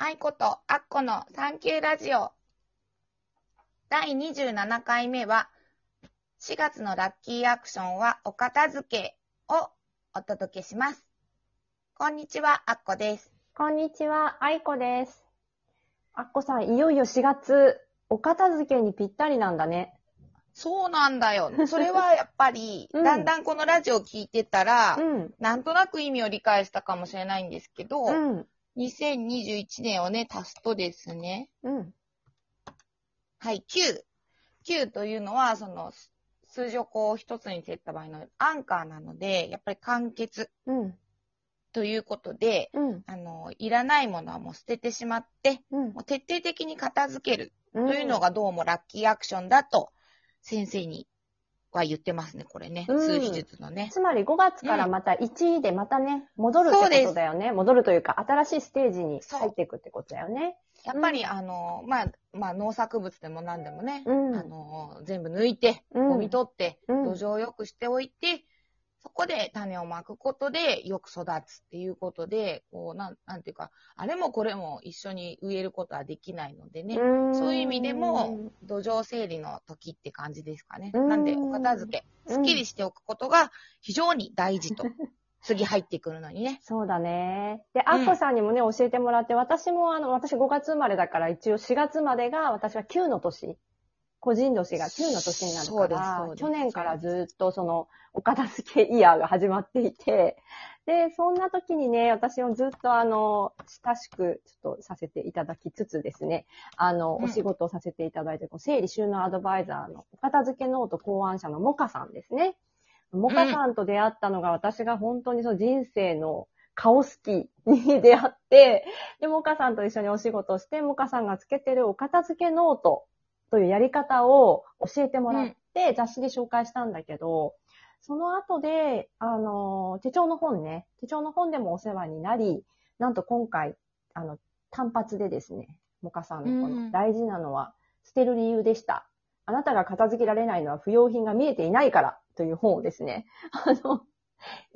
愛子とアッコのサンキューラジオ。第27回目は、4月のラッキーアクションはお片付けをお届けします。こんにちは、アッコです。こんにちは、愛子です。あっこさん、いよいよ4月、お片付けにぴったりなんだね。そうなんだよ。それはやっぱり、うんだんだんこのラジオを聞いてたら、うん。なんとなく意味を理解したかもしれないんですけど、うん。2021年をね、足すとですね、うん。はい、9。9というのは、その、す数字をこう一つに切った場合のアンカーなので、やっぱり完結うん。ということで、うん。あの、いらないものはもう捨ててしまって、うんもう徹底的に片付けるうん。というのがどうもラッキーアクションだと、先生には言ってますね、これね。うん数比術のね。つまり5月からまた1でまたね、戻るってことだよね。戻るというか、新しいステージに入っていくってことだよね。やっぱり、あの、まあ、まあ、農作物でも何でもね、うんあの、全部抜いて、うんゴミ取って、うん土壌を良くしておいて、そこで種をまくことでよく育つっていうことで、こう、なん、なんていうか、あれもこれも一緒に植えることはできないのでね、んそういう意味でも、土壌整理の時って感じですかね。うんなんで、お片付け、すっきりしておくことが非常に大事と。次入ってくるのにね。そうだね。で、アッコさんにもね、教えてもらって、私もあの、私5月生まれだから、一応4月までが、私は9の年。個人年が9の年になるから去年からずっとその、お片付けイヤーが始まっていて、で、そんな時にね、私もずっとあの、親しくちょっとさせていただきつつですね、あの、うんお仕事をさせていただいて、こう整理収納アドバイザーのお片付けノート考案者のモカさんですね。モカさんと出会ったのが私が本当にその人生の顔好きに出会って、で、モカさんと一緒にお仕事をして、モカさんがつけてるお片付けノートというやり方を教えてもらって、雑誌で紹介したんだけど、その後で、あの、手帳の本ね、手帳の本でもお世話になり、なんと今回、あの、単発でですね、モカさんのこうんの大事なのは、捨てる理由でした。あなたが片付けられないのは不要品が見えていないからという本をですね、あの、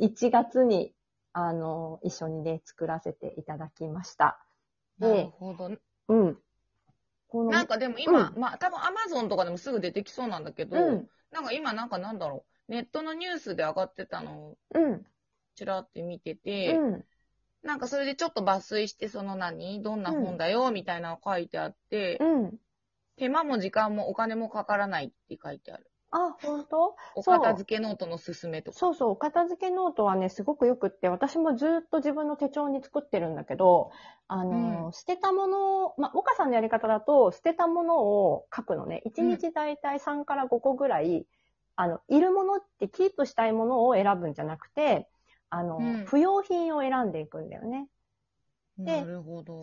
1月に、あの、一緒にね、作らせていただきました。なるで、ほど。うん。このなんかでも今、うまあ多分アマゾンとかでもすぐ出てきそうなんだけど、うん、なんか今なんかなんだろう、ネットのニュースで上がってたのをうん、ちらって見てて、うん、なんかそれでちょっと抜粋してその何？どんな本だよ？みたいなの書いてあって、うん。手間も時間もお金もかからないって書いてある。あ、本当？お片付けノートのすすめとか。そうそう、お片付けノートはね、すごくよくって、私もずっと自分の手帳に作ってるんだけど、あの、うん捨てたものを、まあ、モカさんのやり方だと、捨てたものを書くのね。1日だいたい3から5個ぐらい、あの、いるものってキープしたいものを選ぶんじゃなくて、あの、うん不要品を選んでいくんだよね。で。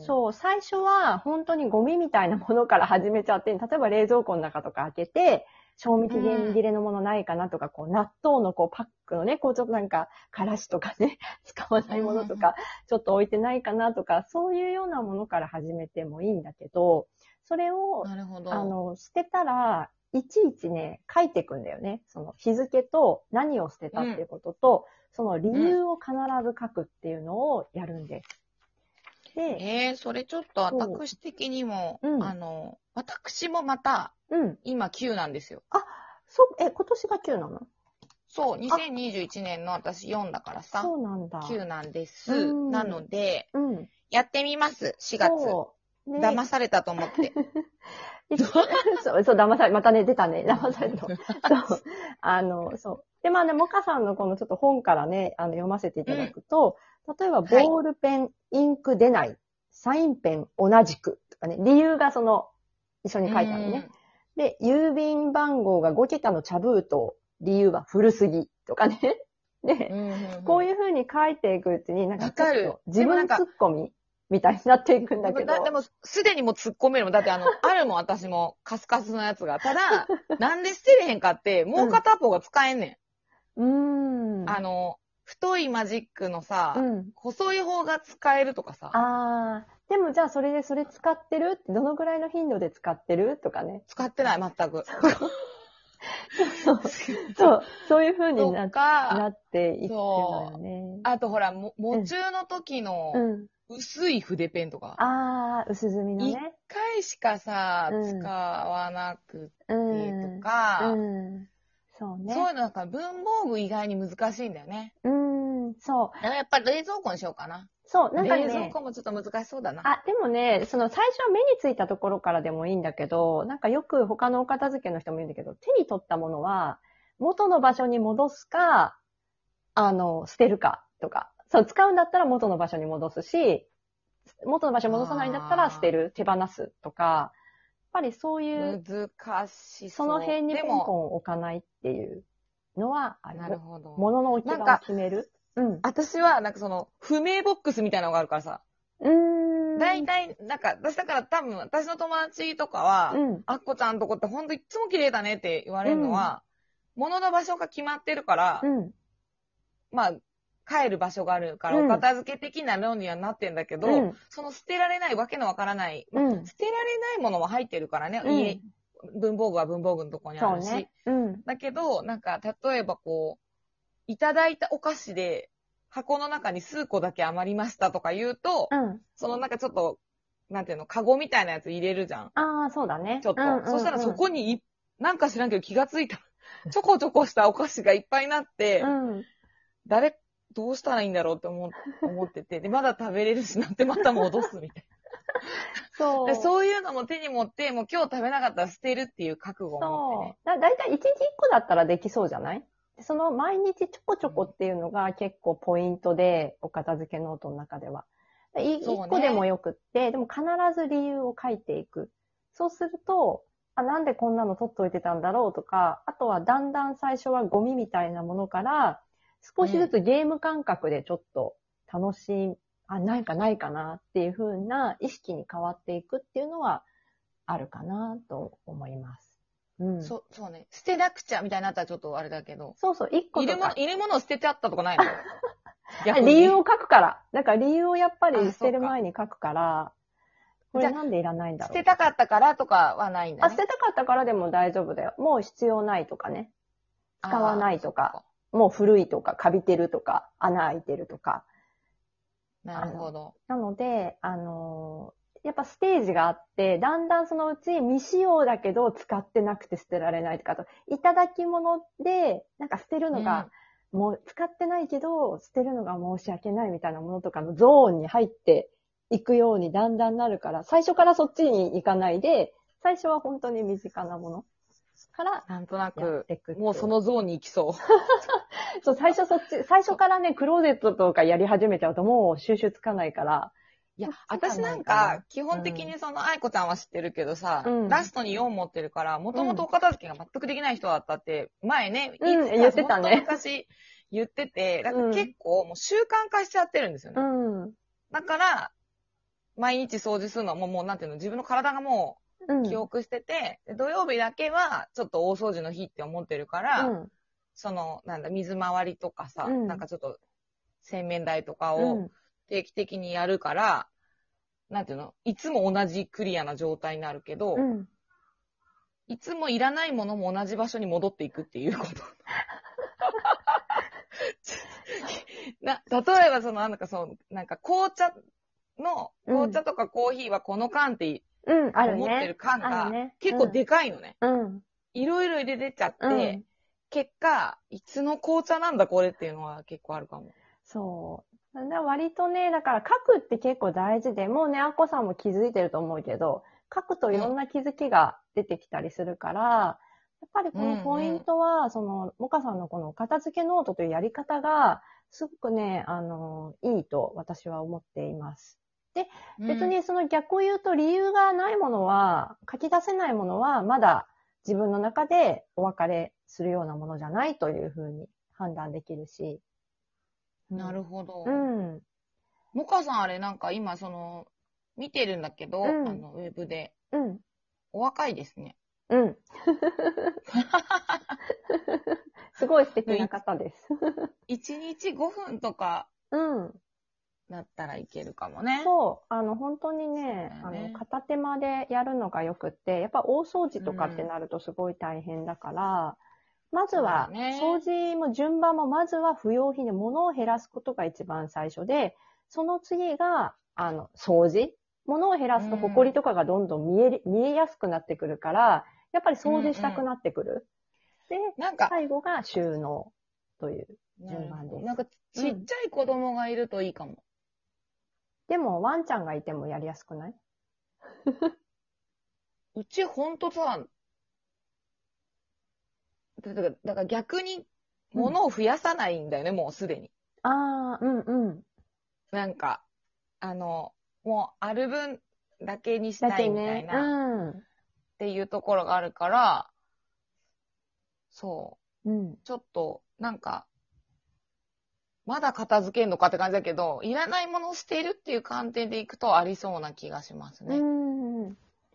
そう、最初は本当にゴミみたいなものから始めちゃって、例えば冷蔵庫の中とか開けて、賞味期限切れのものないかなとか、こう、納豆のこうパックのね、こうちょっとなんか、からしとかね、使わないものとか、ちょっと置いてないかなとか、そういうようなものから始めてもいいんだけど、それを、なるほど。あの、捨てたら、いちいちね、書いていくんだよね。その日付と何を捨てたっていうことと、その理由を必ず書くっていうのをやるんです。で、えー、それちょっと私的にも、うんあの、私もまた、うん。今9なんですよ。そう、え、今年が9なの？そう、2021年の私4だからさ、そうなんだ。9なんです。うんなので、うん。やってみます、4月。そう。ね騙されたと思って。でそう、そう、騙され、またね、出たね、騙された。そう。あの、そう。で、まあね、モカさんのこのちょっと本からね、あの、読ませていただくと、例えば、ボールペン、インク出ない、サインペン同じくとかね、理由がその、一緒に書いてあるのね。で、郵便番号が5桁の茶封筒、理由は古すぎとかね。で、うん。うんうんこういう風に書いていくうちに、なんかちょっわかると自分でもなんかツッコミみたいになっていくんだけど。だでも、すでにもう突っ込めるもん。だってあの、あるもん、私も、カスカスのやつが。ただ、なんで捨てれへんかって、もう片方が使えんねうーん。ん。あの、太いマジックのさ、うん。細い方が使えるとかさ、あー。でもじゃあそれでそれ使ってる？ってどのぐらいの頻度で使ってる？とかね。使ってない、全く。そう、そう、そういう風にとなっていくのよね。あとほら、も、喪中の時のうん。薄い筆ペンとか。あー、薄墨の一ね。回しかさ、うん使わなくうてん。とか、うん。そうね。そういうのなんか文房具意外に難しいんだよね。うん、そう。だからやっぱり冷蔵庫にしようかな。そう、なんか冷蔵ね、庫もちょっと難しそうだな。あ、でもね、その最初は目についたところからでもいいんだけど、なんかよく他のお片付けの人も言うんだけど、手に取ったものは元の場所に戻すか、あの、捨てるかとか。そう、使うんだったら元の場所に戻すし、元の場所に戻さないんだったら捨てる、手放すとか、やっぱりそういう、難しその辺にでポンポも、ン置かないっていうのはある。なるほど。物の置き場を決める。うん。私は、なんかその、不明ボックスみたいなのがあるからさ。うーん。大体、なんか、私だから多分、私の友達とかは、うん。あっこちゃんとこってほんといつも綺麗だねって言われるのは、物の場所が決まってるから、うん。まあ、帰る場所があるから、うんお片付け的な論にはなってんだけど、うん。その捨てられないわけのわからない、うん。捨てられないものも入ってるからね、うん家、文房具は文房具のとこにあるし。ね。うん。だけど、なんか、例えばこう、いただいたお菓子で、箱の中に数個だけ余りましたとか言うと、うん。そのなんかちょっと、なんていうの、カゴみたいなやつ入れるじゃん。ああ、そうだね。ちょっと。うんうんうんそしたらそこにい、なんか知らんけど気がついたら、ちょこちょこしたお菓子がいっぱいになって、うん。誰、どうしたらいいんだろうって思思ってて、で、まだ食べれるしなってまた戻すみたいそう。な。で、そういうのも手に持って、もう今日食べなかったら捨てるっていう覚悟を持ってね。そう。だだいたい1日1個だったらできそうじゃない？その毎日ちょこちょこっていうのが結構ポイントで、お片付けノートの中では。いそうね1個でもよくって、でも必ず理由を書いていく。そうすると、あ、なんでこんなの取っといてたんだろうとか、あとはだんだん最初はゴミみたいなものから、少しずつゲーム感覚でちょっと楽しい、あ、ないかないかなっていう風な意識に変わっていくっていうのはあるかなと思います。うん。そう、そうね。捨てなくちゃみたいになったらちょっとあれだけど。そうそう、一個入れ物。入れ物を捨ててあったとかないの？あ理由を書くから。だから理由をやっぱあり捨てる前に書くから、これなんでいらないんだろう。捨てたかったからとかはないんだあ、ね。捨てたかったからでも大丈夫だよ。もう必要ないとかね。使わないとかあもう古いとか、カビてるとか、穴開いてるとか。ー。なるほど。なので、あのぱステージがあって、だんだんそのうち未使用だけど使ってなくて捨てられないとか、あと、いただき物で、なんか捨てるのが、もう使ってないけど、捨てるのが申し訳ないみたいなものとかのゾーンに入っていくようにだんだんなるから、最初からそっちに行かないで、最初は本当に身近なものからなんとなく、もうそのゾーンに行きそう。そう、最初そっち、最初からね、クローゼットとかやり始めちゃうともう収集つかないから、いや私なんか基本的にその、愛子ちゃんは知ってるけどさ、うんラストに4持ってるから、もともとお片付けが全くできない人だったって、前ね、うん言ってたね昔言ってて、だから結構もう習慣化しちゃってるんですよね。うん。だから、毎日掃除するのはもう、もうなんていうの、自分の体がもうん。う記憶してて、で土曜日だけはちょっと大掃除の日って思ってるから、うん。その、なんだ、水回りとかさ、うんなんかちょっと、洗面台とかをうん。定期的にやるから、なんていうの、いつも同じクリアな状態になるけど、うん。いつもいらないものも同じ場所に戻っていくっていうこと。な、例えばその、なんかそう、なんか紅茶の、うん紅茶とかコーヒーはこの缶ってうん、ある思ってるね。缶が結構でかいのね。うん。いろいろ入れてっちゃって、うん結果、いつの紅茶なんだこれっていうのは結構あるかも。そう。割とね、だから書くって結構大事で、もうね、あっこさんも気づいてると思うけど、書くといろんな気づきが出てきたりするから、やっぱりこのポイントは、その、もかさんのこの片付けノートというやり方が、すごくね、あの、いいと私は思っています。別にその逆を言うと理由がないものは、書き出せないものは、まだ自分の中でお別れするようなものじゃないというふうに判断できるし。うん、なるほど。うん。もかさんあれなんか今その、見てるんだけど、うんあの、ウェブで。うん。お若いですね。うん。すごい素敵な方です。1日5分とかうん。だったらいけるかもね。そう、あの、本当にね、ねあの、片手間でやるのがよくって、やっぱ大掃除とかってなるとすごい大変だから、まずは、掃除も順番も、まずは不要品で物を減らすことが一番最初で、その次が、あの、掃除。物を減らすと、うん埃とかがどんどん見える、見えやすくなってくるから、やっぱり掃除したくなってくる。で、なんか、最後が収納という順番です。なんか、ちっちゃい子供がいるといいかも。でも、ワンちゃんがいてもやりやすくない？うちほんとさ、だからだから逆に物を増やさないんだよね、もうすでに。ああ、うんうん。なんか、あの、もうある分だけにしたいみたいね。な、っていうところがあるから、そう。うん。うん。ちょっと、なんか、まだ片付けんのかって感じだけど、いらないものを捨てるっていう観点でいくとありそうな気がしますね。うん。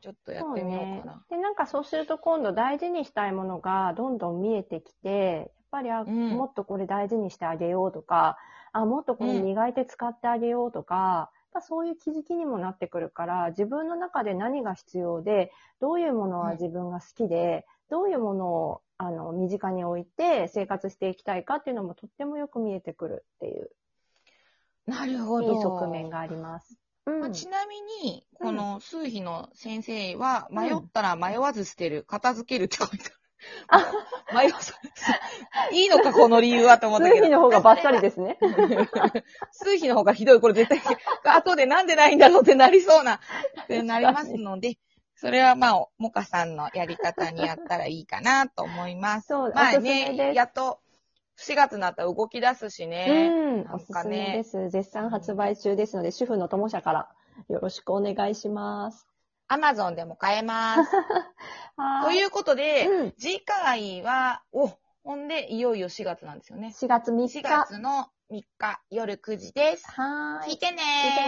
ちょっとやってみようかな。で、なんかそうすると今度大事にしたいものがどんどん見えてきて、やっぱりあ、うんもっとこれ大事にしてあげようとか、あ、もっとこれ磨いて使ってあげようとか、やっぱそういう気づきにもなってくるから、自分の中で何が必要で、どういうものは自分が好きで、どういうものをあの身近に置いて生活していきたいかっていうのもとってもよく見えてくるっていう、なるほど。いい側面があります。うんまあちなみに、うんこの数比の先生は、迷ったら迷わず捨てる、片付けるって書いてある。迷わず、いいのか、この理由はと思ったけど。数比の方がバッサリですね。数比の方がひどい。これ絶対、後でなんでないんだろうってなりそうな、ってなりますので、それはまあ、モカさんのやり方にやったらいいかなと思います。そう、まあね。やっと、4月になったら動き出すしね。うん、おすすめです。絶賛発売中ですので、主婦の友社からよろしくお願いします。アマゾンでも買えます。ということで、うん次回は、お、ほんで、いよいよ4月なんですよね。4月3 4日。月の3日夜9時です。はーい聞い。てね聞いてね